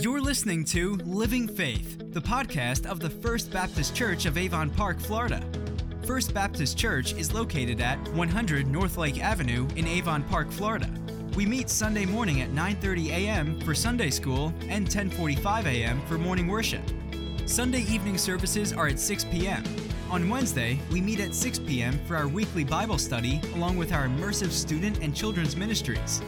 You're listening to Living Faith, the podcast of the First Baptist Church of Avon Park, Florida. First Baptist Church is located at 100 North Lake Avenue in Avon Park, Florida. We meet Sunday morning at 9:30 a.m. for Sunday school and 10:45 a.m. for morning worship. Sunday evening services are at 6 p.m. On Wednesday, we meet at 6 p.m. for our weekly Bible study along with our immersive student and children's ministries.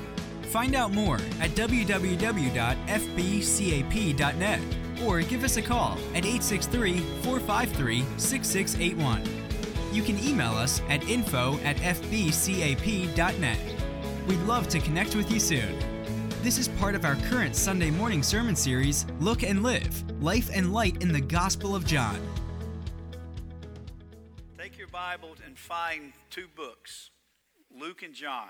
Find out more at www.fbcap.net or give us a call at 863 453 6681. You can email us at info at fbcap.net. We'd love to connect with you soon. This is part of our current Sunday morning sermon series, Look and Live Life and Light in the Gospel of John. Take your Bible and find two books, Luke and John.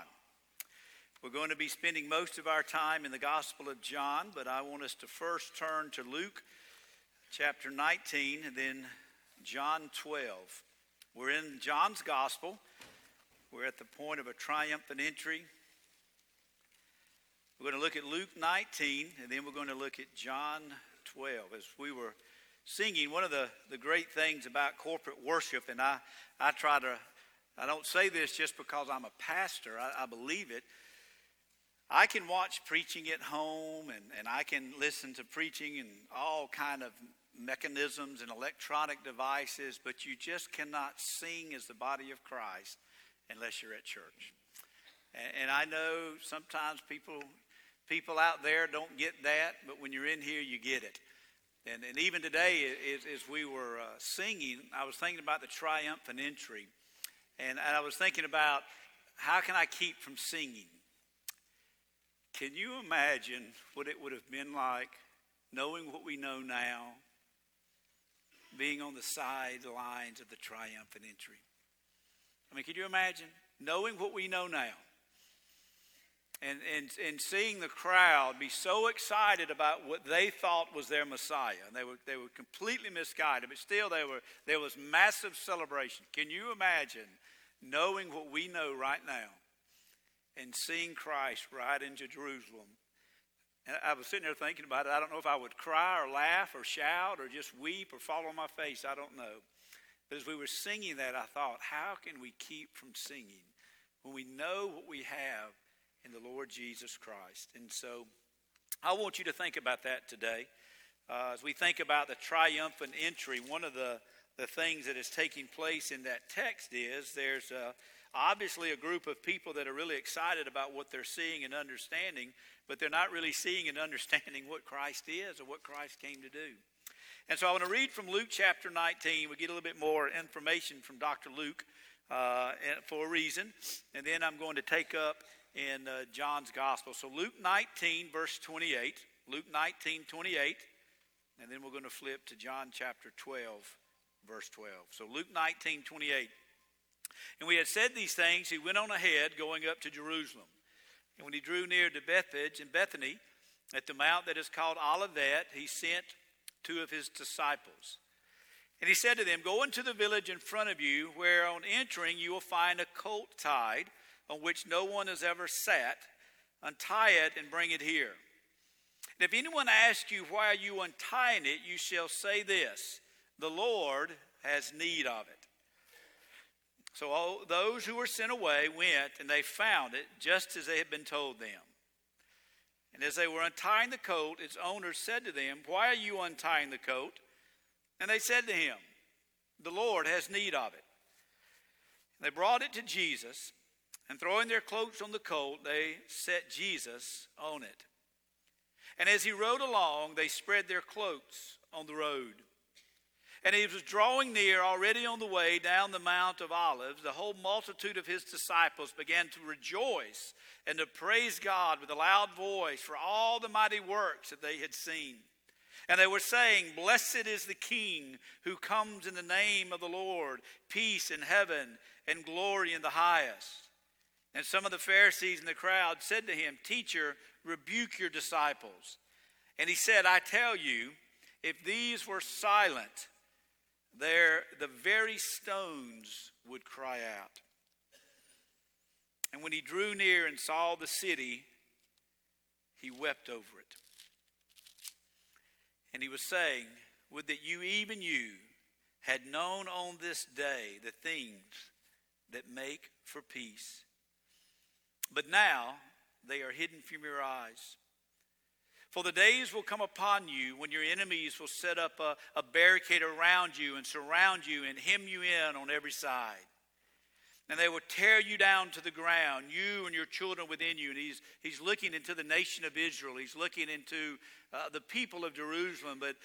We're going to be spending most of our time in the Gospel of John, but I want us to first turn to Luke chapter 19 and then John 12. We're in John's Gospel. We're at the point of a triumphant entry. We're going to look at Luke 19 and then we're going to look at John 12. As we were singing, one of the, the great things about corporate worship, and I, I try to, I don't say this just because I'm a pastor, I, I believe it I can watch preaching at home and, and I can listen to preaching and all kind of mechanisms and electronic devices, but you just cannot sing as the body of Christ unless you're at church. And, and I know sometimes people people out there don't get that, but when you're in here, you get it. And, and even today, as, as we were uh, singing, I was thinking about the triumphant entry. And, and I was thinking about how can I keep from singing? Can you imagine what it would have been like knowing what we know now, being on the sidelines of the triumphant entry? I mean, can you imagine knowing what we know now? And, and, and seeing the crowd be so excited about what they thought was their Messiah. And they were, they were completely misguided, but still they were, there was massive celebration. Can you imagine knowing what we know right now? And seeing Christ ride into Jerusalem. And I was sitting there thinking about it. I don't know if I would cry or laugh or shout or just weep or fall on my face. I don't know. But as we were singing that, I thought, how can we keep from singing when we know what we have in the Lord Jesus Christ? And so I want you to think about that today. Uh, as we think about the triumphant entry, one of the, the things that is taking place in that text is there's a, obviously a group of people that are really excited about what they're seeing and understanding, but they're not really seeing and understanding what Christ is or what Christ came to do. And so I want to read from Luke chapter 19. We get a little bit more information from Dr. Luke uh, for a reason. And then I'm going to take up in uh, John's gospel. So Luke 19, verse 28. Luke 19, 28. And then we're going to flip to John chapter 12, verse 12. So Luke 19, 28. And we had said these things, he went on ahead, going up to Jerusalem. And when he drew near to Bethphage and Bethany, at the mount that is called Olivet, he sent two of his disciples. And he said to them, Go into the village in front of you, where on entering you will find a colt tied, on which no one has ever sat. Untie it and bring it here. And if anyone asks you, Why you untying it? you shall say this The Lord has need of it. So all those who were sent away went, and they found it just as they had been told them. And as they were untying the coat, its owner said to them, Why are you untying the coat? And they said to him, The Lord has need of it. And they brought it to Jesus, and throwing their cloaks on the colt, they set Jesus on it. And as he rode along, they spread their cloaks on the road. And he was drawing near, already on the way down the Mount of Olives. The whole multitude of his disciples began to rejoice and to praise God with a loud voice for all the mighty works that they had seen. And they were saying, Blessed is the King who comes in the name of the Lord, peace in heaven and glory in the highest. And some of the Pharisees in the crowd said to him, Teacher, rebuke your disciples. And he said, I tell you, if these were silent, there the very stones would cry out. And when he drew near and saw the city, he wept over it, And he was saying, Would that you, even you, had known on this day the things that make for peace. But now they are hidden from your eyes. For the days will come upon you when your enemies will set up a, a barricade around you and surround you and hem you in on every side and they will tear you down to the ground, you and your children within you. And he's, he's looking into the nation of Israel. He's looking into uh, the people of Jerusalem. But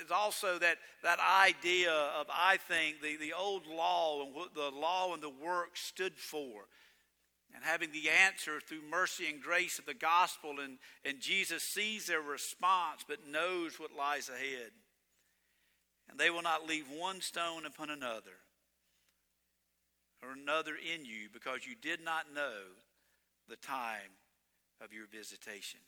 it's also that, that idea of, I think, the, the old law and what the law and the work stood for. And having the answer through mercy and grace of the gospel. And, and Jesus sees their response but knows what lies ahead. And they will not leave one stone upon another or another in you because you did not know the time of your visitation.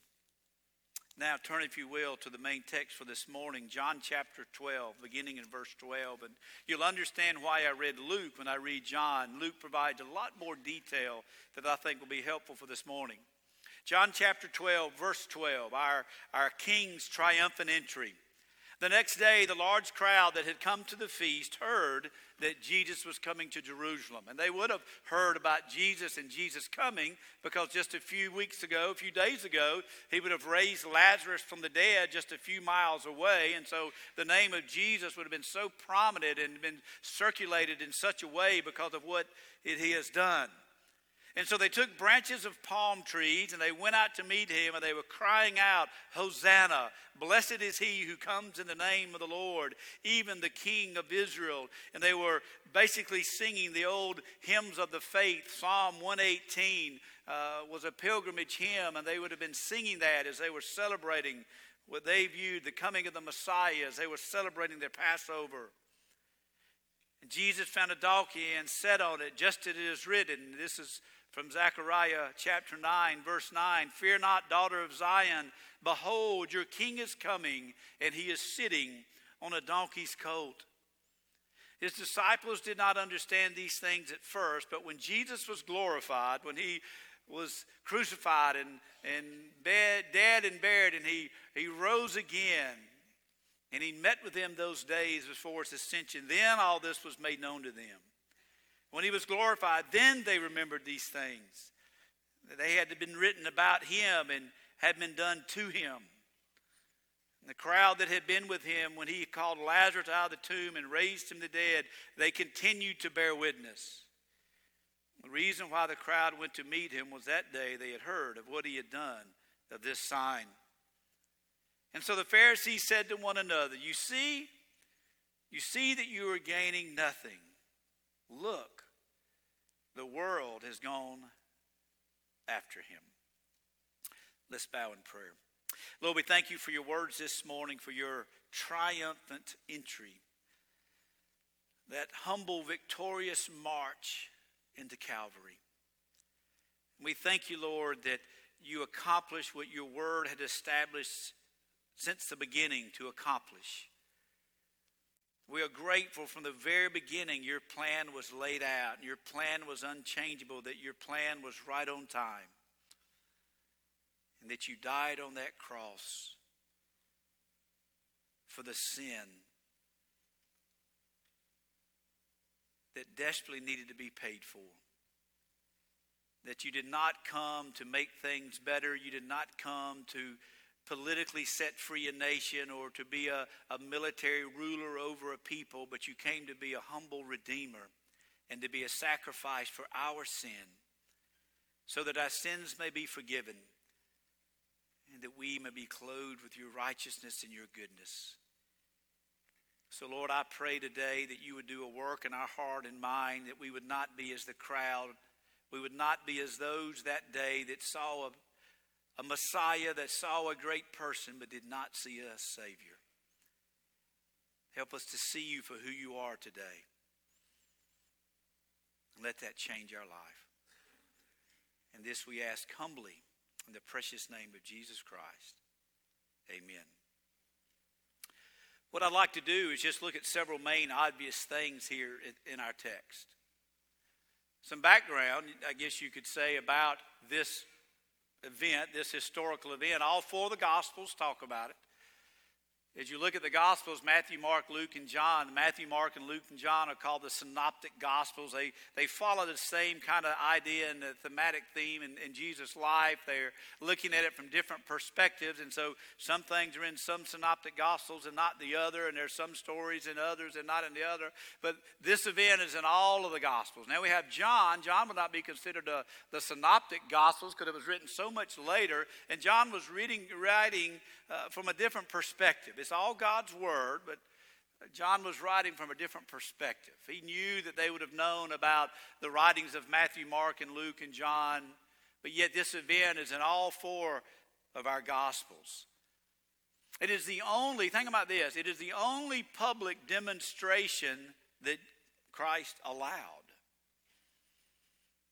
Now, turn, if you will, to the main text for this morning, John chapter 12, beginning in verse 12. And you'll understand why I read Luke when I read John. Luke provides a lot more detail that I think will be helpful for this morning. John chapter 12, verse 12, our, our king's triumphant entry. The next day, the large crowd that had come to the feast heard that Jesus was coming to Jerusalem. And they would have heard about Jesus and Jesus coming because just a few weeks ago, a few days ago, he would have raised Lazarus from the dead just a few miles away. And so the name of Jesus would have been so prominent and been circulated in such a way because of what he has done. And so they took branches of palm trees and they went out to meet him and they were crying out, Hosanna! Blessed is he who comes in the name of the Lord, even the King of Israel. And they were basically singing the old hymns of the faith. Psalm 118 uh, was a pilgrimage hymn, and they would have been singing that as they were celebrating what they viewed the coming of the Messiah, as they were celebrating their Passover. And Jesus found a donkey and sat on it, just as it is written. This is from Zechariah chapter 9, verse 9 Fear not, daughter of Zion. Behold, your king is coming, and he is sitting on a donkey's colt. His disciples did not understand these things at first, but when Jesus was glorified, when he was crucified and, and bed, dead and buried, and he, he rose again, and he met with them those days before his ascension, then all this was made known to them. When he was glorified, then they remembered these things. They had been written about him and had been done to him. And the crowd that had been with him when he called Lazarus out of the tomb and raised him to the dead, they continued to bear witness. The reason why the crowd went to meet him was that day they had heard of what he had done, of this sign. And so the Pharisees said to one another, You see, you see that you are gaining nothing. Look, the world has gone after him. Let's bow in prayer. Lord, we thank you for your words this morning, for your triumphant entry, that humble, victorious march into Calvary. We thank you, Lord, that you accomplished what your word had established since the beginning to accomplish. We are grateful from the very beginning your plan was laid out, your plan was unchangeable, that your plan was right on time, and that you died on that cross for the sin that desperately needed to be paid for. That you did not come to make things better, you did not come to politically set free a nation or to be a, a military ruler over a people, but you came to be a humble redeemer and to be a sacrifice for our sin so that our sins may be forgiven and that we may be clothed with your righteousness and your goodness. So, Lord, I pray today that you would do a work in our heart and mind, that we would not be as the crowd. We would not be as those that day that saw a a Messiah that saw a great person but did not see a Savior. Help us to see you for who you are today. And Let that change our life. And this we ask humbly in the precious name of Jesus Christ. Amen. What I'd like to do is just look at several main obvious things here in our text. Some background, I guess you could say, about this event, this historical event. All four of the Gospels talk about it. As you look at the Gospels, Matthew, Mark, Luke, and John, Matthew, Mark, and Luke, and John are called the Synoptic Gospels. They, they follow the same kind of idea and the thematic theme in, in Jesus' life. They're looking at it from different perspectives. And so some things are in some Synoptic Gospels and not the other, and there's some stories in others and not in the other. But this event is in all of the Gospels. Now we have John. John would not be considered a, the Synoptic Gospels because it was written so much later. And John was reading, writing uh, from a different perspective. It's all God's Word, but John was writing from a different perspective. He knew that they would have known about the writings of Matthew, Mark, and Luke, and John, but yet this event is in all four of our Gospels. It is the only, think about this, it is the only public demonstration that Christ allowed.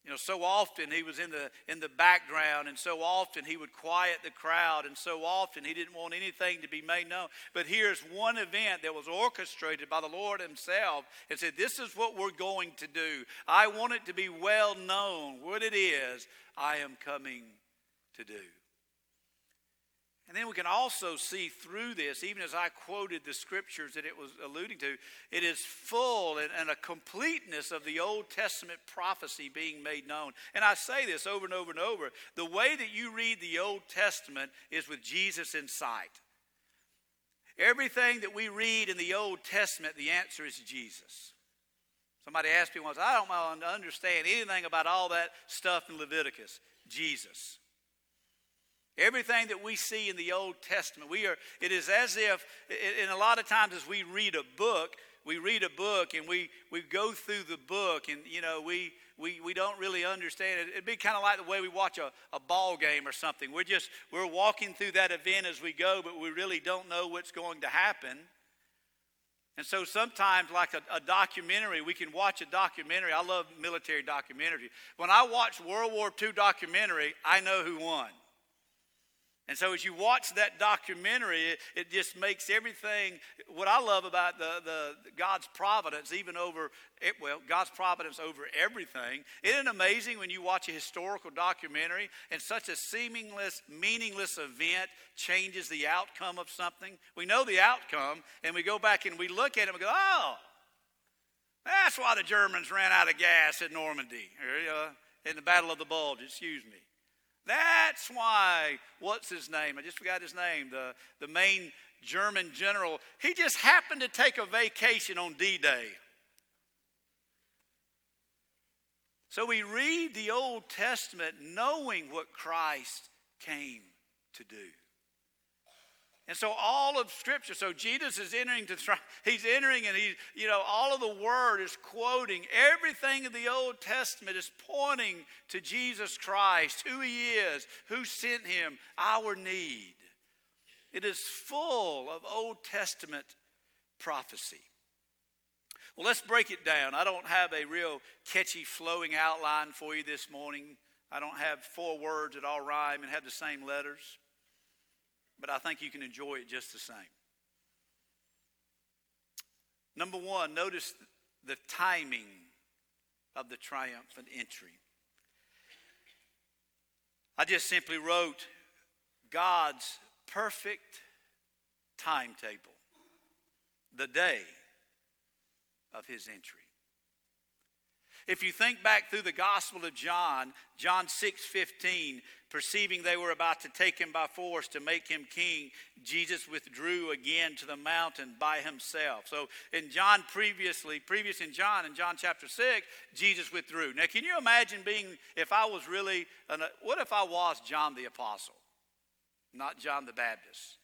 You know, so often he was in the, in the background, and so often he would quiet the crowd, and so often he didn't want anything to be made known. But here's one event that was orchestrated by the Lord himself and said, This is what we're going to do. I want it to be well known what it is I am coming to do. And then we can also see through this, even as I quoted the scriptures that it was alluding to, it is full and, and, a completeness of the Old Testament prophecy being made known. And I say this over and over and over the way that you read the Old Testament is with Jesus in sight. Everything that we read in the Old Testament, the answer is Jesus. Somebody asked me once, I don't understand anything about all that stuff in Leviticus. Jesus. Everything that we see in the Old Testament, we are, it is as if, and a lot of times as we read a book, we read a book and we, we go through the book and, you know, we, we, we don't really understand it. It'd be kind of like the way we watch a, a ball game or something. We're just, we're walking through that event as we go, but we really don't know what's going to happen. And so sometimes, like a, a, documentary, we can watch a documentary. I love military documentary. When I watch World War II documentary, I know who won. And so as you watch that documentary, it, it, just makes everything what I love about the, the God's providence, even over it, well, God's providence over everything. Isn't it amazing when you watch a historical documentary and such a seamless, meaningless event changes the outcome of something? We know the outcome, and we go back and we look at it and we go, oh, that's why the Germans ran out of gas at Normandy, or, uh, in the Battle of the Bulge, excuse me. That's why, what's his name? I just forgot his name. The, the main German general, he just happened to take a vacation on D Day. So we read the Old Testament knowing what Christ came to do. And so all of Scripture, so Jesus is entering to, try, he's entering and he's, you know, all of the Word is quoting. Everything in the Old Testament is pointing to Jesus Christ, who He is, who sent Him, our need. It is full of Old Testament prophecy. Well, let's break it down. I don't have a real catchy, flowing outline for you this morning. I don't have four words that all rhyme and have the same letters but I think you can enjoy it just the same. Number one, notice the timing of the triumphant entry. I just simply wrote God's perfect timetable, the day of his entry. If you think back through the Gospel of John, John 6 15, perceiving they were about to take him by force to make him king, Jesus withdrew again to the mountain by himself. So in John previously, previous in John, in John chapter 6, Jesus withdrew. Now, can you imagine being, if I was really, an, what if I was John the Apostle, not John the Baptist?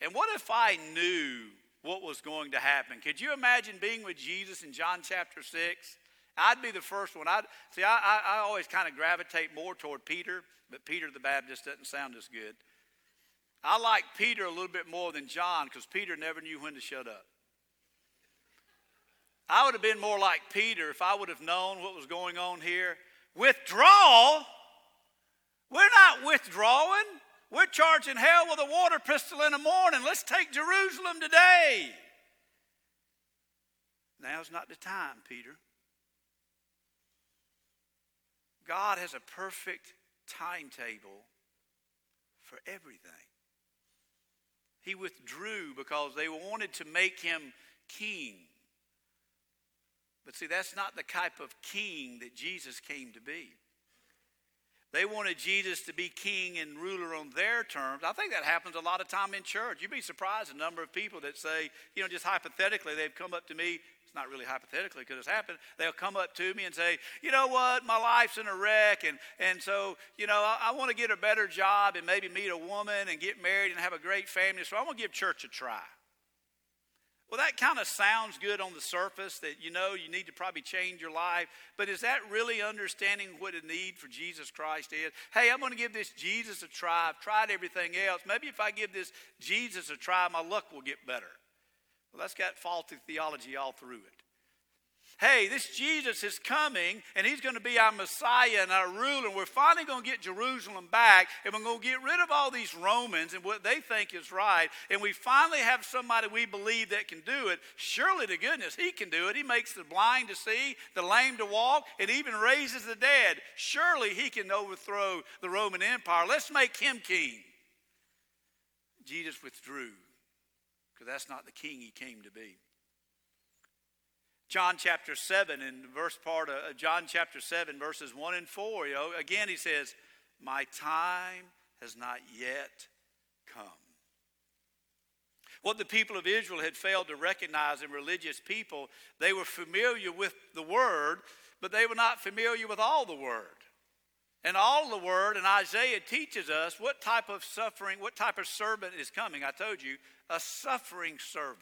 And what if I knew what was going to happen? Could you imagine being with Jesus in John chapter 6? I'd be the first one. I'd, see, I, I, I always kind of gravitate more toward Peter, but Peter the Baptist doesn't sound as good. I like Peter a little bit more than John because Peter never knew when to shut up. I would have been more like Peter if I would have known what was going on here. Withdrawal? We're not withdrawing. We're charging hell with a water pistol in the morning. Let's take Jerusalem today. Now's not the time, Peter. God has a perfect timetable for everything. He withdrew because they wanted to make him king. But see, that's not the type of king that Jesus came to be. They wanted Jesus to be king and ruler on their terms. I think that happens a lot of time in church. You'd be surprised the number of people that say, you know, just hypothetically, they've come up to me. Not really hypothetically because it's happened. They'll come up to me and say, you know what, my life's in a wreck, and, and so, you know, I, I want to get a better job and maybe meet a woman and get married and have a great family, so I'm to give church a try. Well, that kind of sounds good on the surface that you know you need to probably change your life, but is that really understanding what a need for Jesus Christ is? Hey, I'm going to give this Jesus a try. I've tried everything else. Maybe if I give this Jesus a try, my luck will get better. Well, that's got faulty theology all through it hey, this Jesus is coming and he's going to be our Messiah and our ruler. And we're finally going to get Jerusalem back and we're going to get rid of all these Romans and what they think is right. And we finally have somebody we believe that can do it. Surely to goodness, he can do it. He makes the blind to see, the lame to walk, and even raises the dead. Surely he can overthrow the Roman Empire. Let's make him king. Jesus withdrew because that's not the king he came to be. John chapter 7, in the verse part of uh, John chapter 7, verses 1 and 4, you know, again he says, My time has not yet come. What the people of Israel had failed to recognize in religious people, they were familiar with the word, but they were not familiar with all the word. And all the word, and Isaiah teaches us what type of suffering, what type of servant is coming. I told you, a suffering servant.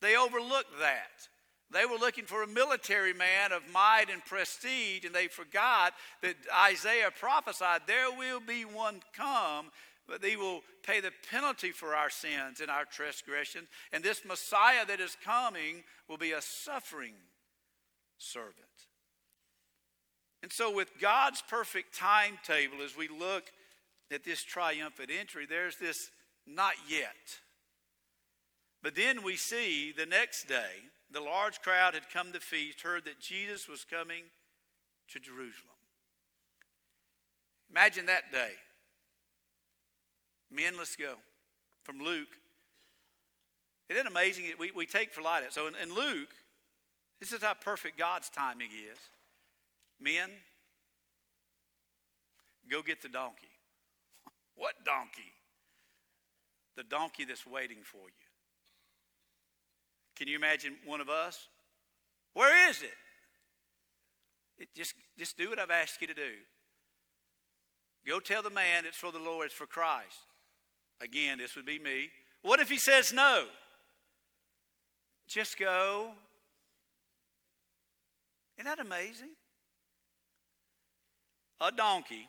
They overlooked that. They were looking for a military man of might and prestige, and they forgot that Isaiah prophesied there will be one come, but he will pay the penalty for our sins and our transgressions. And this Messiah that is coming will be a suffering servant. And so, with God's perfect timetable, as we look at this triumphant entry, there's this not yet. But then we see the next day the large crowd had come to feast, heard that Jesus was coming to Jerusalem. Imagine that day. Men, let's go. From Luke. Isn't it amazing? We, we take for light. So in, in Luke, this is how perfect God's timing is. Men, go get the donkey. what donkey? The donkey that's waiting for you. Can you imagine one of us? Where is it? it just, just do what I've asked you to do. Go tell the man it's for the Lord, it's for Christ. Again, this would be me. What if he says no? Just go. Isn't that amazing? A donkey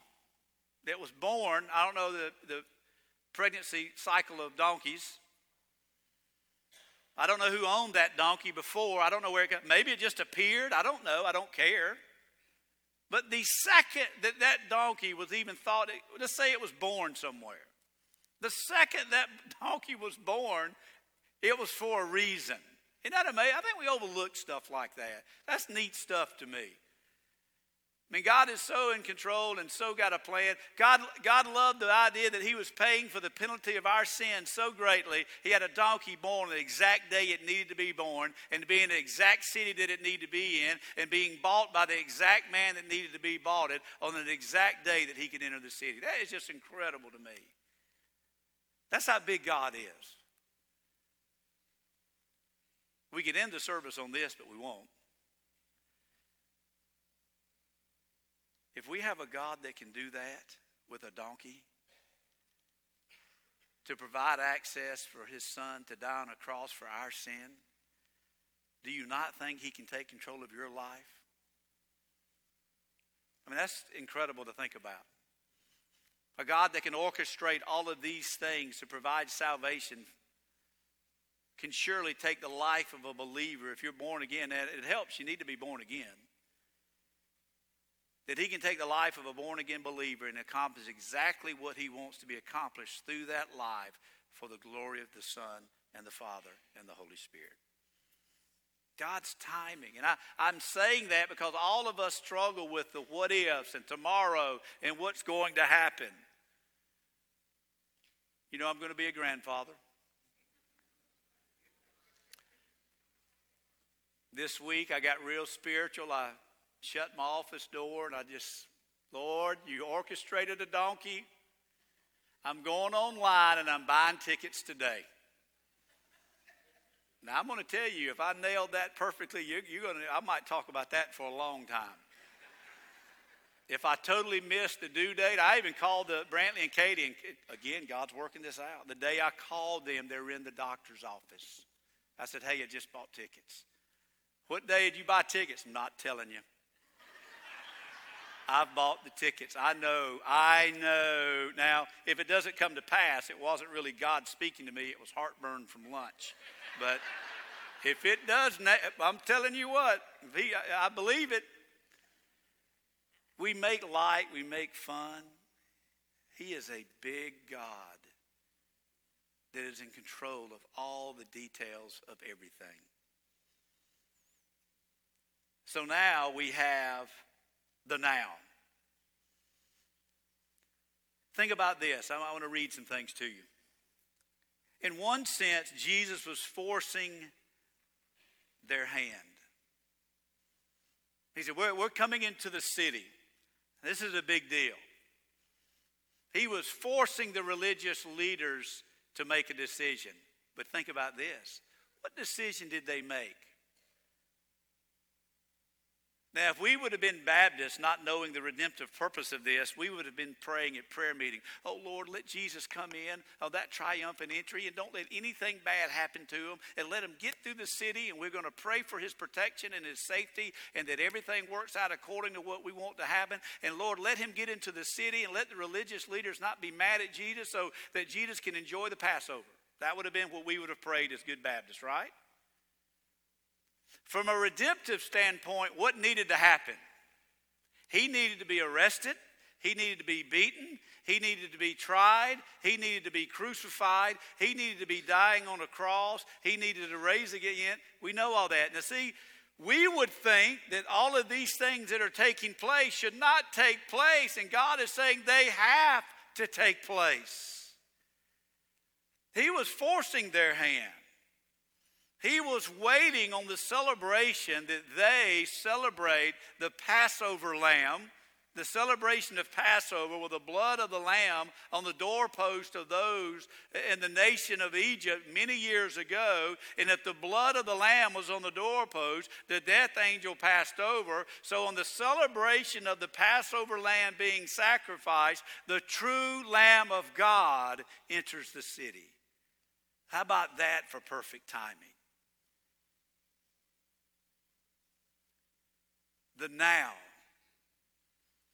that was born, I don't know the, the pregnancy cycle of donkeys, I don't know who owned that donkey before. I don't know where it got. Maybe it just appeared. I don't know. I don't care. But the second that that donkey was even thought, let's say it was born somewhere. The second that donkey was born, it was for a reason. Isn't that amazing? I think we overlook stuff like that. That's neat stuff to me. I mean, God is so in control and so got a plan. God, God loved the idea that He was paying for the penalty of our sin so greatly. He had a donkey born the exact day it needed to be born, and to be in the exact city that it needed to be in, and being bought by the exact man that needed to be bought it on the exact day that he could enter the city. That is just incredible to me. That's how big God is. We could end the service on this, but we won't. If we have a God that can do that with a donkey, to provide access for his son to die on a cross for our sin, do you not think he can take control of your life? I mean, that's incredible to think about. A God that can orchestrate all of these things to provide salvation can surely take the life of a believer. If you're born again, that it helps. You need to be born again that he can take the life of a born again believer and accomplish exactly what he wants to be accomplished through that life for the glory of the Son and the Father and the Holy Spirit. God's timing. And I, I'm saying that because all of us struggle with the what ifs and tomorrow and what's going to happen. You know, I'm going to be a grandfather. This week I got real spiritual. I shut my office door and I just, Lord, you orchestrated a donkey. I'm going online and I'm buying tickets today. Now I'm going to tell you, if I nailed that perfectly, you, are going to. I might talk about that for a long time. If I totally missed the due date, I even called the Brantley and Katie, and again, God's working this out. The day I called them, they were in the doctor's office. I said, "Hey, I just bought tickets." What day did you buy tickets? I'm not telling you. I've bought the tickets. I know. I know. Now, if it doesn't come to pass, it wasn't really God speaking to me. It was heartburn from lunch. But if it does, I'm telling you what, he, I believe it. We make light, we make fun. He is a big God that is in control of all the details of everything. So now we have the now. Think about this. I want to read some things to you. In one sense, Jesus was forcing their hand. He said, We're, we're coming into the city. This is a big deal. He was forcing the religious leaders to make a decision. But think about this what decision did they make? Now, if we would have been Baptists, not knowing the redemptive purpose of this, we would have been praying at prayer meeting, oh Lord, let Jesus come in, oh that triumphant entry, and don't let anything bad happen to him, and let him get through the city, and we're going to pray for his protection and his safety, and that everything works out according to what we want to happen. And Lord, let him get into the city, and let the religious leaders not be mad at Jesus, so that Jesus can enjoy the Passover. That would have been what we would have prayed as good Baptists, right? From a redemptive standpoint, what needed to happen? He needed to be arrested. He needed to be beaten. He needed to be tried. He needed to be crucified. He needed to be dying on a cross. He needed to raise again. We know all that. Now, see, we would think that all of these things that are taking place should not take place, and God is saying they have to take place. He was forcing their hand. He was waiting on the celebration that they celebrate the Passover lamb, the celebration of Passover with the blood of the lamb on the doorpost of those in the nation of Egypt many years ago. And if the blood of the lamb was on the doorpost, the death angel passed over. So, on the celebration of the Passover lamb being sacrificed, the true Lamb of God enters the city. How about that for perfect timing? The now,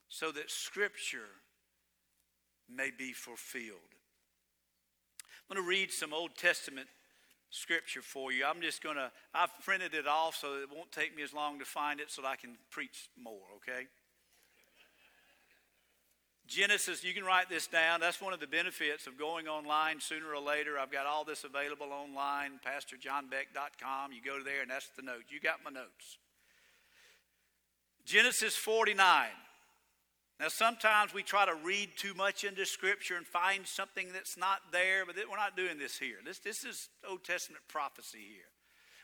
so that Scripture may be fulfilled. I'm going to read some Old Testament scripture for you. I'm just going to, I've printed it off so it won't take me as long to find it so that I can preach more, okay? Genesis, you can write this down. That's one of the benefits of going online sooner or later. I've got all this available online, pastorjonbeck.com. You go there and that's the note. You got my notes. Genesis 49. Now, sometimes we try to read too much into Scripture and find something that's not there, but we're not doing this here. This, this is Old Testament prophecy here.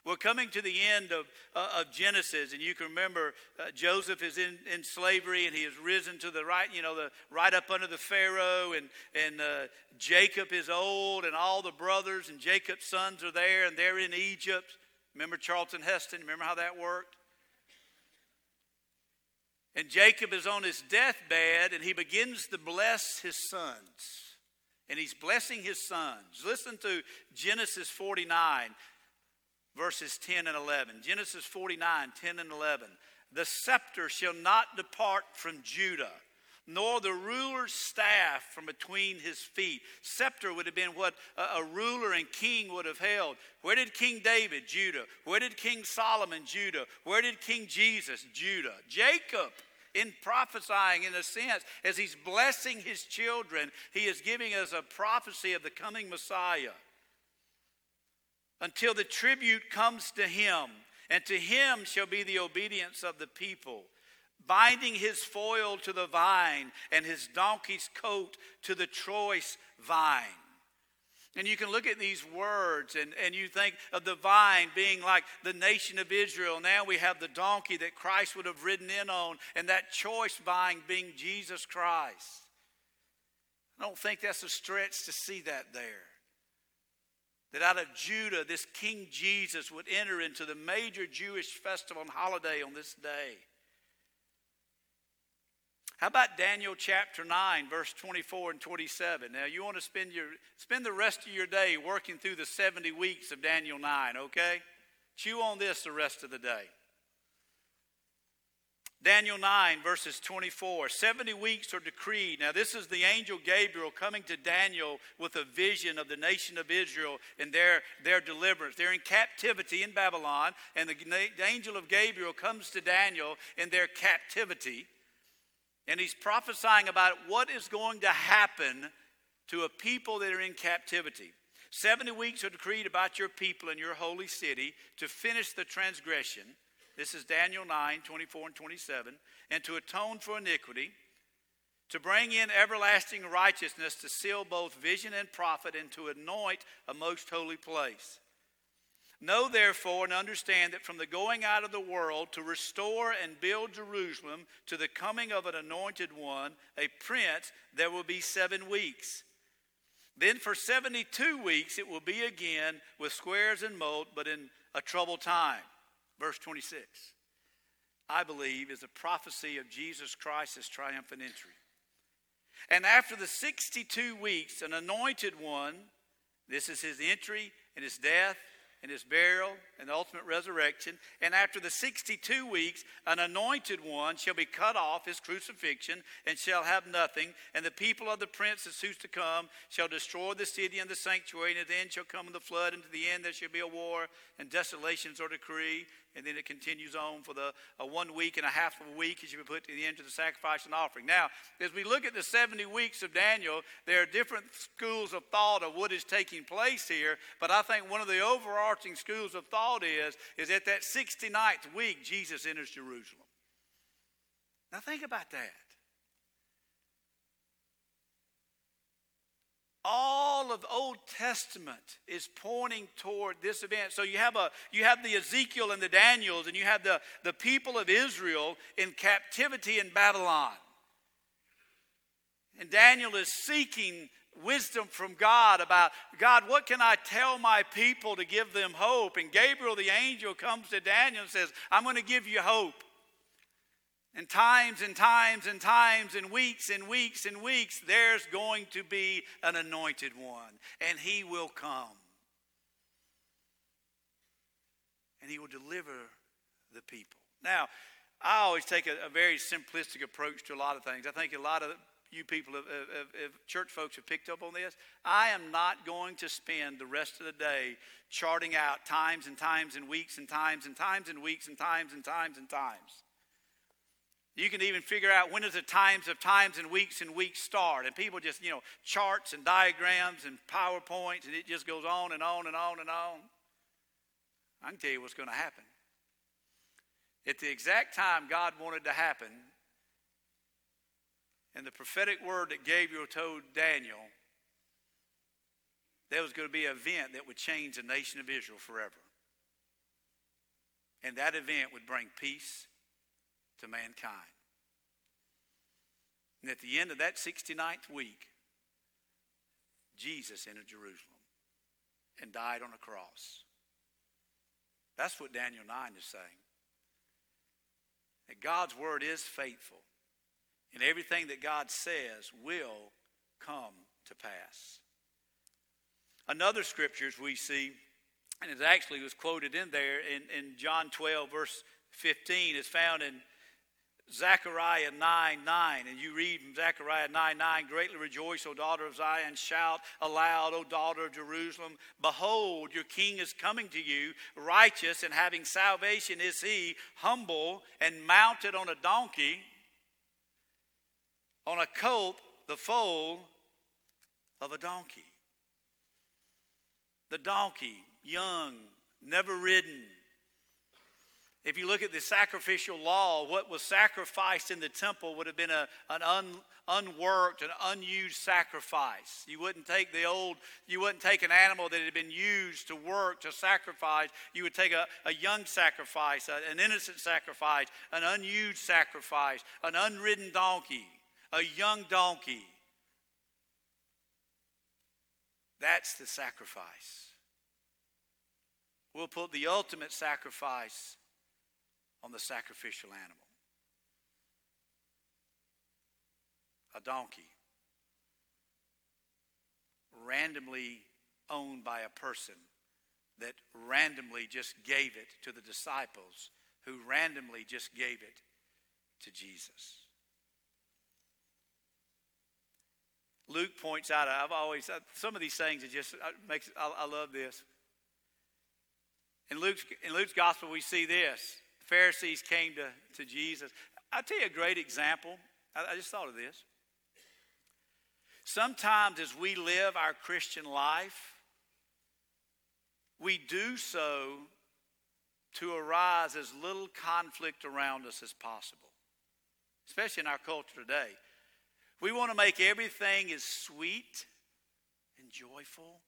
We're coming to the end of, uh, of Genesis, and you can remember uh, Joseph is in, in slavery, and he has risen to the right, you know, the right up under the Pharaoh, and and uh, Jacob is old, and all the brothers and Jacob's sons are there, and they're in Egypt. Remember Charlton Heston? Remember how that worked? And Jacob is on his deathbed and he begins to bless his sons. And he's blessing his sons. Listen to Genesis 49, verses 10 and 11. Genesis 49, 10 and 11. The scepter shall not depart from Judah, nor the ruler's staff from between his feet. Scepter would have been what a, ruler and king would have held. Where did King David? Judah. Where did King Solomon? Judah. Where did King Jesus? Judah. Jacob in prophesying, in a sense, as he's blessing his children, he is giving us a prophecy of the coming Messiah. Until the tribute comes to him, and to him shall be the obedience of the people binding his foil to the vine and his donkey's coat to the choice vine. And you can look at these words and, and you think of the vine being like the nation of Israel. Now we have the donkey that Christ would have ridden in on, and that choice vine being Jesus Christ. I don't think that's a stretch to see that there. That out of Judah, this King Jesus would enter into the major Jewish festival and holiday on this day. How about Daniel chapter 9, verse 24 and 27? Now, you want to spend, your, spend the rest of your day working through the 70 weeks of Daniel 9, okay? Chew on this the rest of the day. Daniel 9, verses 24. 70 weeks are decreed. Now, this is the angel Gabriel coming to Daniel with a vision of the nation of Israel and their, their deliverance. They're in captivity in Babylon, and the, the angel of Gabriel comes to Daniel in their captivity. And he's prophesying about what is going to happen to a people that are in captivity. 70 weeks are decreed about your people and your holy city to finish the transgression. This is Daniel 9, 24 and 27. And to atone for iniquity, to bring in everlasting righteousness, to seal both vision and prophet, and to anoint a most holy place. Know therefore and understand that from the going out of the world to restore and build Jerusalem to the coming of an anointed one, a prince, there will be seven weeks. Then for 72 weeks it will be again with squares and moat, but in a troubled time. Verse 26, I believe, is a prophecy of Jesus Christ's triumphant entry. And after the 62 weeks, an anointed one, this is his entry and his death and his burial and the ultimate resurrection. And after the 62 weeks, an anointed one shall be cut off, his crucifixion, and shall have nothing. And the people of the prince that's who's to come shall destroy the city and the sanctuary. And at the end shall come the flood, and to the end there shall be a war, and desolations or decreed. And then it continues on for the one week and a half of a week as you put to the end of the sacrifice and offering. Now, as we look at the 70 weeks of Daniel, there are different schools of thought of what is taking place here. But I think one of the overarching schools of thought is, is at that 69th week, Jesus enters Jerusalem. Now think about that. All of Old Testament is pointing toward this event. So you have a you have the Ezekiel and the Daniels, and you have the, the people of Israel in captivity in Babylon. And Daniel is seeking wisdom from God about God, what can I tell my people to give them hope? And Gabriel the angel comes to Daniel and says, I'm going to give you hope. And times and times and times and weeks and weeks and weeks, there's going to be an anointed one, and he will come. And he will deliver the people. Now, I always take a, a very simplistic approach to a lot of things. I think a lot of you people, of, church folks, have picked up on this. I am not going to spend the rest of the day charting out times and times and weeks and times and times and weeks and times and times and times. You can even figure out when does the times of times and weeks and weeks start. And people just, you know, charts and diagrams and PowerPoints, and it just goes on and on and on and on. I can tell you what's going to happen. At the exact time God wanted to happen, and the prophetic word that Gabriel told Daniel, there was going to be an event that would change the nation of Israel forever. And that event would bring peace to mankind. And at the end of that 69th week, Jesus entered Jerusalem and died on a cross. That's what Daniel 9 is saying. That God's word is faithful, and everything that God says will come to pass. Another scriptures we see, and it actually was quoted in there in, in John 12, verse 15, is found in Zechariah 9 9, and you read Zechariah 9 9, greatly rejoice, O daughter of Zion, shout aloud, O daughter of Jerusalem. Behold, your king is coming to you, righteous and having salvation is he, humble and mounted on a donkey, on a colt, the foal of a donkey. The donkey, young, never ridden, If you look at the sacrificial law, what was sacrificed in the temple would have been a, an un, unworked, an unused sacrifice. You wouldn't take the old, you wouldn't take an animal that had been used to work, to sacrifice. You would take a, a young sacrifice, a, an innocent sacrifice, an unused sacrifice, an unridden donkey, a young donkey. That's the sacrifice. We'll put the ultimate sacrifice on the sacrificial animal a donkey, randomly owned by a person that randomly just gave it to the disciples, who randomly just gave it to Jesus. Luke points out, I've always, uh, some of these things, it just uh, makes, I, I love this. In Luke's, in Luke's gospel, we see this. Pharisees came to, to Jesus. I'll tell you a great example. I, I just thought of this. Sometimes as we live our Christian life, we do so to arise as little conflict around us as possible, especially in our culture today. We want to make everything as sweet and joyful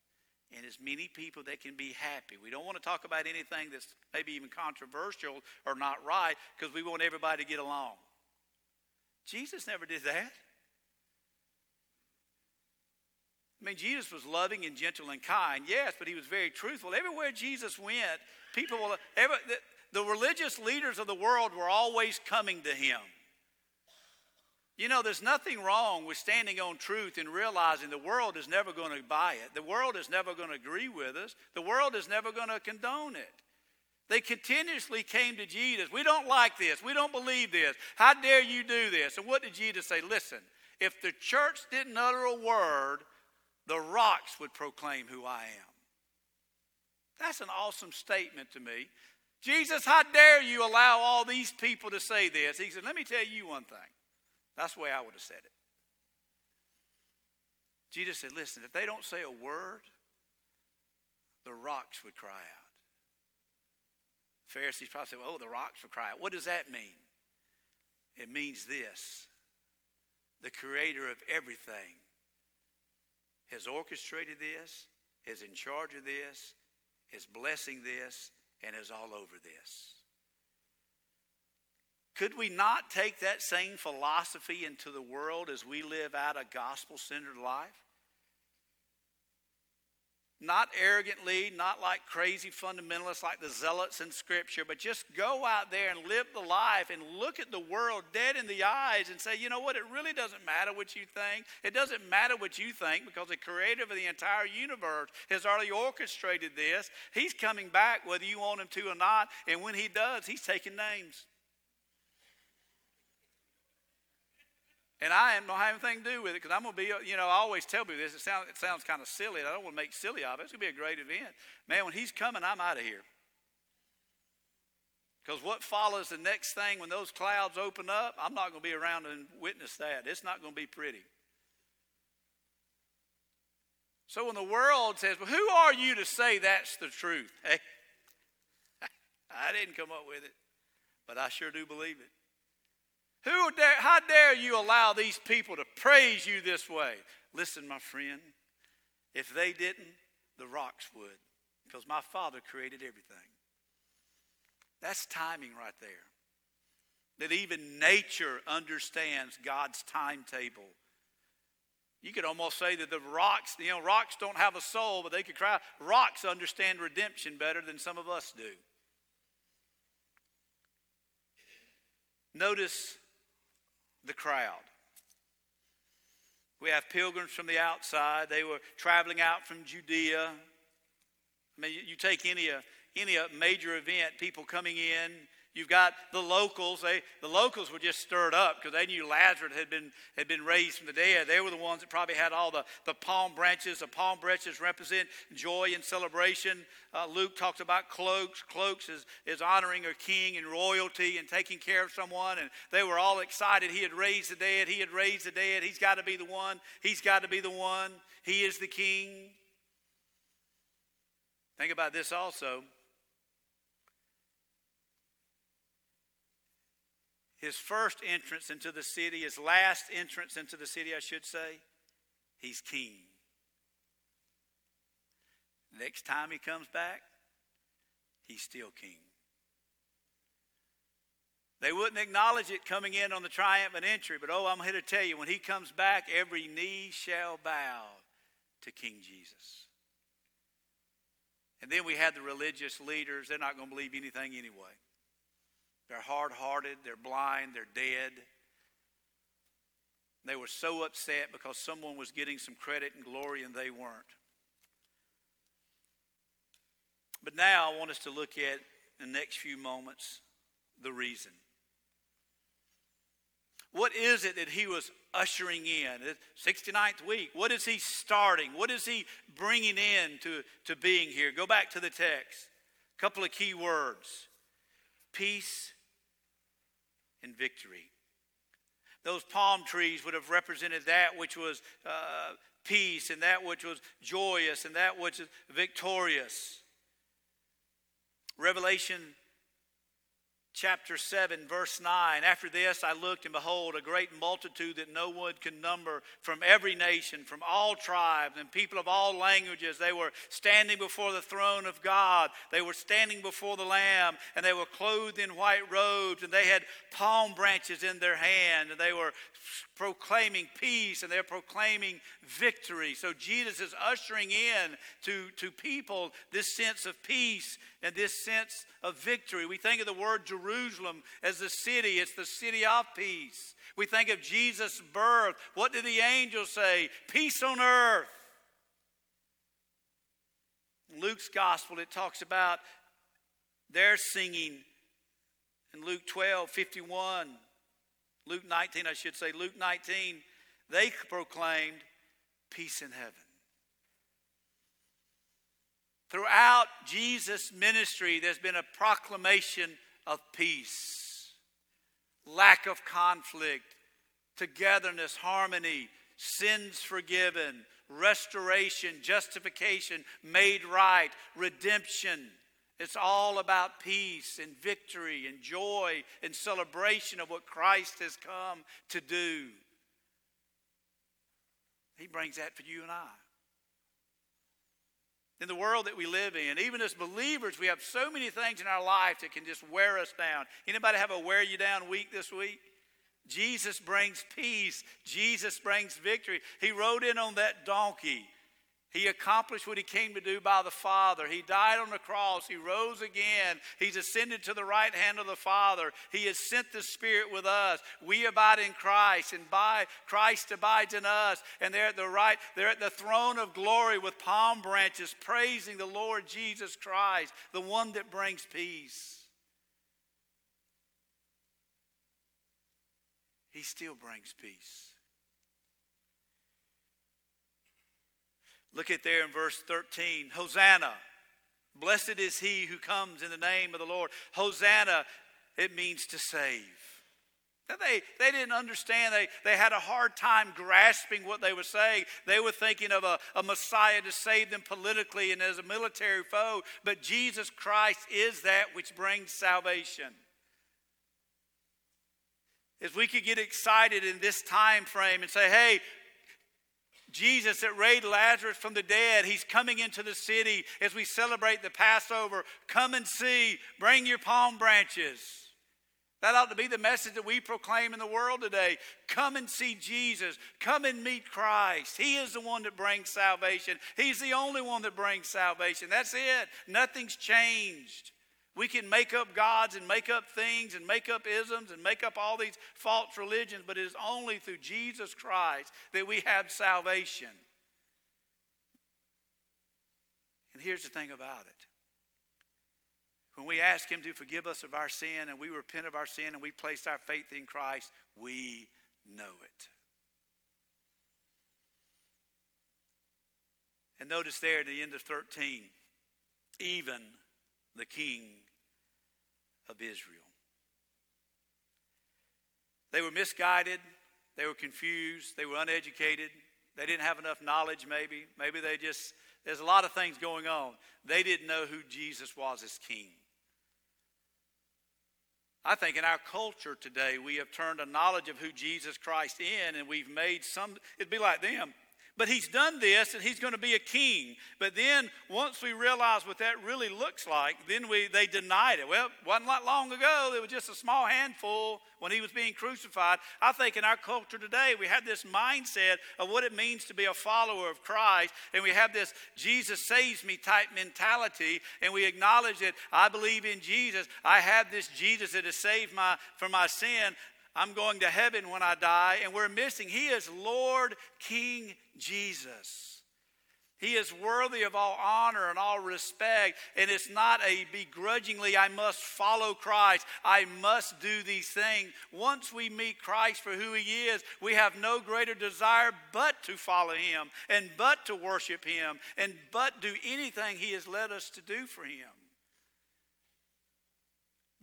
and as many people that can be happy. We don't want to talk about anything that's maybe even controversial or not right because we want everybody to get along. Jesus never did that. I mean, Jesus was loving and gentle and kind, yes, but he was very truthful. Everywhere Jesus went, people, every, the, the religious leaders of the world were always coming to him. You know, there's nothing wrong with standing on truth and realizing the world is never going to buy it. The world is never going to agree with us. The world is never going to condone it. They continuously came to Jesus. We don't like this. We don't believe this. How dare you do this? And what did Jesus say? Listen, if the church didn't utter a word, the rocks would proclaim who I am. That's an awesome statement to me. Jesus, how dare you allow all these people to say this? He said, Let me tell you one thing. That's the way I would have said it. Jesus said, Listen, if they don't say a word, the rocks would cry out. Pharisees probably say, Oh, the rocks would cry out. What does that mean? It means this the creator of everything has orchestrated this, is in charge of this, is blessing this, and is all over this. Could we not take that same philosophy into the world as we live out a gospel centered life? Not arrogantly, not like crazy fundamentalists like the zealots in Scripture, but just go out there and live the life and look at the world dead in the eyes and say, you know what, it really doesn't matter what you think. It doesn't matter what you think because the creator of the entire universe has already orchestrated this. He's coming back whether you want him to or not, and when he does, he's taking names. And I don't have anything to do with it because I'm going to be, you know, I always tell people this. It sounds, it sounds kind of silly. And I don't want to make silly of it. It's going to be a great event. Man, when he's coming, I'm out of here. Because what follows the next thing when those clouds open up, I'm not going to be around and witness that. It's not going to be pretty. So when the world says, well, who are you to say that's the truth? Hey, I didn't come up with it, but I sure do believe it. Who dare, how dare you allow these people to praise you this way? Listen, my friend, if they didn't, the rocks would, because my Father created everything. That's timing right there. That even nature understands God's timetable. You could almost say that the rocks, you know, rocks don't have a soul, but they could cry. Rocks understand redemption better than some of us do. Notice the crowd. We have pilgrims from the outside. They were traveling out from Judea. I mean, you take any, uh, any uh, major event, people coming in, You've got the locals. They, the locals were just stirred up because they knew Lazarus had been, had been raised from the dead. They were the ones that probably had all the, the palm branches. The palm branches represent joy and celebration. Uh, Luke talks about cloaks. Cloaks is, is honoring a king and royalty and taking care of someone. And they were all excited. He had raised the dead. He had raised the dead. He's got to be the one. He's got to be the one. He is the king. Think about this also. His first entrance into the city, his last entrance into the city, I should say, he's king. Next time he comes back, he's still king. They wouldn't acknowledge it coming in on the triumphant entry, but oh, I'm here to tell you when he comes back, every knee shall bow to King Jesus. And then we had the religious leaders. They're not going to believe anything anyway. They're hard hearted, they're blind, they're dead. They were so upset because someone was getting some credit and glory and they weren't. But now I want us to look at in the next few moments the reason. What is it that he was ushering in? 69th week. What is he starting? What is he bringing in to, to being here? Go back to the text. A couple of key words peace and victory. Those palm trees would have represented that which was uh, peace and that which was joyous and that which is victorious. Revelation chapter 7, verse 9. After this, I looked, and behold, a great multitude that no one could number from every nation, from all tribes, and people of all languages. They were standing before the throne of God. They were standing before the Lamb, and they were clothed in white robes, and they had palm branches in their hand, and they were proclaiming peace and they're proclaiming victory. So Jesus is ushering in to, to people this sense of peace and this sense of victory. We think of the word Jerusalem as the city, it's the city of peace. We think of Jesus' birth. What did the angel say? Peace on earth. Luke's gospel, it talks about their singing in Luke 12 51. Luke 19, I should say, Luke 19, they proclaimed peace in heaven. Throughout Jesus' ministry, there's been a proclamation of peace, lack of conflict, togetherness, harmony, sins forgiven, restoration, justification, made right, redemption. It's all about peace and victory and joy and celebration of what Christ has come to do. He brings that for you and I. In the world that we live in, even as believers, we have so many things in our life that can just wear us down. Anybody have a wear you down week this week? Jesus brings peace. Jesus brings victory. He rode in on that donkey. He accomplished what he came to do by the Father. He died on the cross. He rose again. He's ascended to the right hand of the Father. He has sent the Spirit with us. We abide in Christ, and by Christ abides in us. And they're at the right, they're at the throne of glory with palm branches, praising the Lord Jesus Christ, the one that brings peace. He still brings peace. Look at there in verse 13 Hosanna. Blessed is he who comes in the name of the Lord. Hosanna, it means to save. They, they didn't understand. They, they had a hard time grasping what they were saying. They were thinking of a, a Messiah to save them politically and as a military foe. But Jesus Christ is that which brings salvation. If we could get excited in this time frame and say, hey, Jesus that raised Lazarus from the dead, he's coming into the city as we celebrate the Passover. Come and see, bring your palm branches. That ought to be the message that we proclaim in the world today. Come and see Jesus. Come and meet Christ. He is the one that brings salvation. He's the only one that brings salvation. That's it. Nothing's changed. We can make up gods and make up things and make up isms and make up all these false religions, but it is only through Jesus Christ that we have salvation. And here's the thing about it when we ask Him to forgive us of our sin and we repent of our sin and we place our faith in Christ, we know it. And notice there at the end of 13, even the king of Israel. They were misguided, they were confused, they were uneducated, they didn't have enough knowledge, maybe. Maybe they just, there's a lot of things going on. They didn't know who Jesus was as king. I think in our culture today, we have turned a knowledge of who Jesus Christ in, and we've made some, it'd be like them. But he's done this and he's going to be a king. But then once we realize what that really looks like, then we, they denied it. Well, it wasn't that long ago. There was just a small handful when he was being crucified. I think in our culture today, we have this mindset of what it means to be a follower of Christ. And we have this Jesus saves me type mentality. And we acknowledge that I believe in Jesus. I have this Jesus that has saved my, from my sin. I'm going to heaven when I die, and we're missing. He is Lord King Jesus. He is worthy of all honor and all respect. And it's not a begrudgingly, I must follow Christ. I must do these things. Once we meet Christ for who He is, we have no greater desire but to follow Him and but to worship Him and but do anything He has led us to do for Him.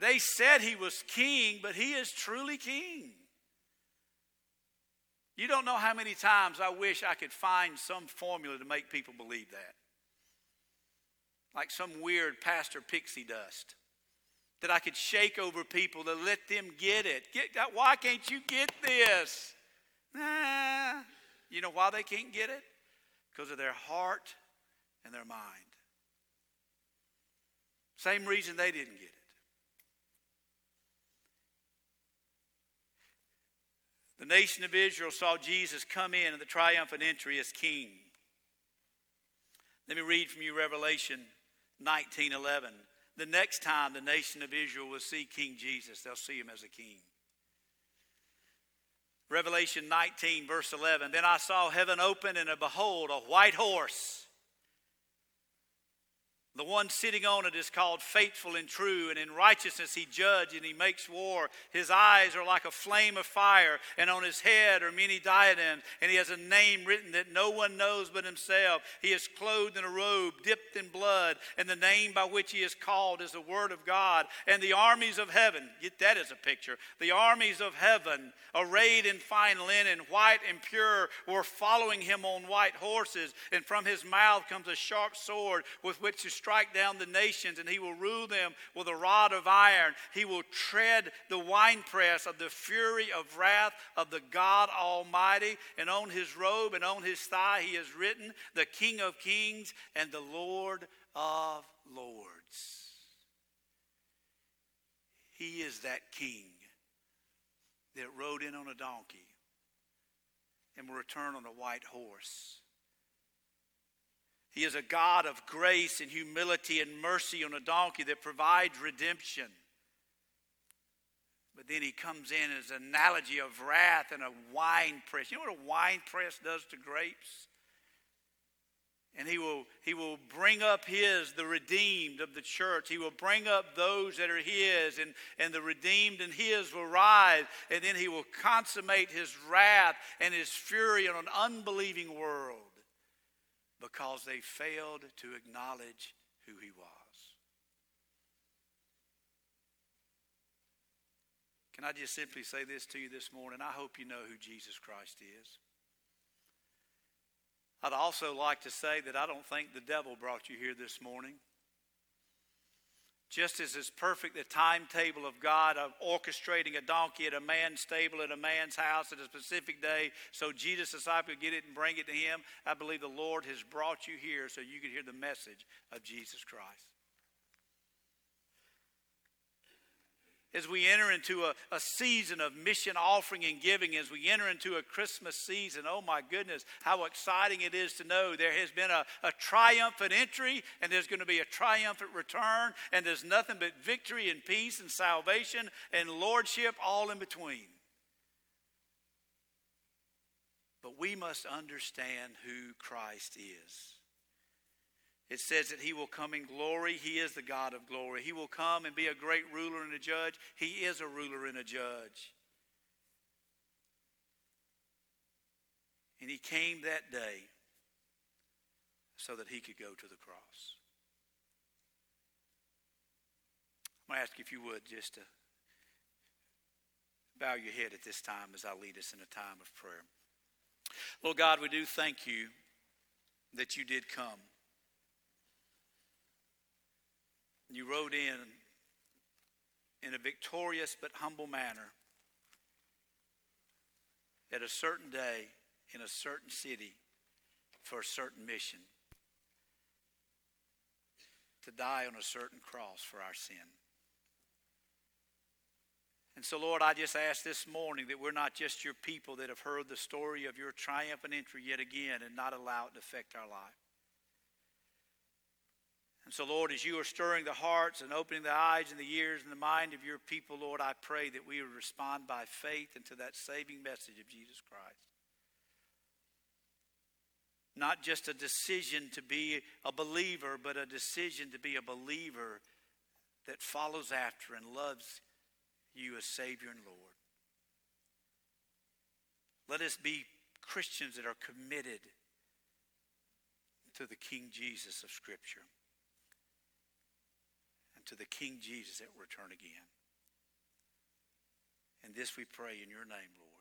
They said he was king, but he is truly king. You don't know how many times I wish I could find some formula to make people believe that. Like some weird pastor pixie dust that I could shake over people to let them get it. Get, why can't you get this? Nah. You know why they can't get it? Because of their heart and their mind. Same reason they didn't get it. The nation of Israel saw Jesus come in in the triumphant entry as king. Let me read from you Revelation 19:11. The next time the nation of Israel will see King Jesus, they'll see him as a king. Revelation 19, verse 11. Then I saw heaven open, and behold, a white horse. The one sitting on it is called faithful and true, and in righteousness he judges and he makes war. His eyes are like a flame of fire, and on his head are many diadems, and he has a name written that no one knows but himself. He is clothed in a robe dipped in blood, and the name by which he is called is the Word of God. And the armies of heaven, get that as a picture, the armies of heaven, arrayed in fine linen, white and pure, were following him on white horses, and from his mouth comes a sharp sword with which to strike down the nations, and he will rule them with a rod of iron. He will tread the winepress of the fury of wrath of the God Almighty. And on his robe and on his thigh he has written, The King of Kings and the Lord of Lords. He is that king that rode in on a donkey and will return on a white horse. He is a God of grace and humility and mercy on a donkey that provides redemption. But then he comes in as an analogy of wrath and a wine press. You know what a wine press does to grapes? And he will, he will bring up his, the redeemed of the church. He will bring up those that are his, and, and the redeemed and his will rise. And then he will consummate his wrath and his fury on an unbelieving world because they failed to acknowledge who he was. Can I just simply say this to you this morning? I hope you know who Jesus Christ is. I'd also like to say that I don't think the devil brought you here this morning. Just as is perfect the timetable of God of orchestrating a donkey at a man's stable at a man's house at a specific day so Jesus' disciple get it and bring it to him, I believe the Lord has brought you here so you could hear the message of Jesus Christ. As we enter into a, a season of mission offering and giving, as we enter into a Christmas season, oh my goodness, how exciting it is to know there has been a, a triumphant entry and there's going to be a triumphant return, and there's nothing but victory and peace and salvation and lordship all in between. But we must understand who Christ is. It says that he will come in glory. He is the God of glory. He will come and be a great ruler and a judge. He is a ruler and a judge. And he came that day so that he could go to the cross. I'm going to ask you if you would just to bow your head at this time as I lead us in a time of prayer. Lord God, we do thank you that you did come. You rode in in a victorious but humble manner at a certain day in a certain city for a certain mission to die on a certain cross for our sin. And so, Lord, I just ask this morning that we're not just your people that have heard the story of your triumphant entry yet again and not allow it to affect our life. And so, Lord, as you are stirring the hearts and opening the eyes and the ears and the mind of your people, Lord, I pray that we would respond by faith into that saving message of Jesus Christ. Not just a decision to be a believer, but a decision to be a believer that follows after and loves you as Savior and Lord. Let us be Christians that are committed to the King Jesus of Scripture to the King Jesus that will return again. And this we pray in your name, Lord.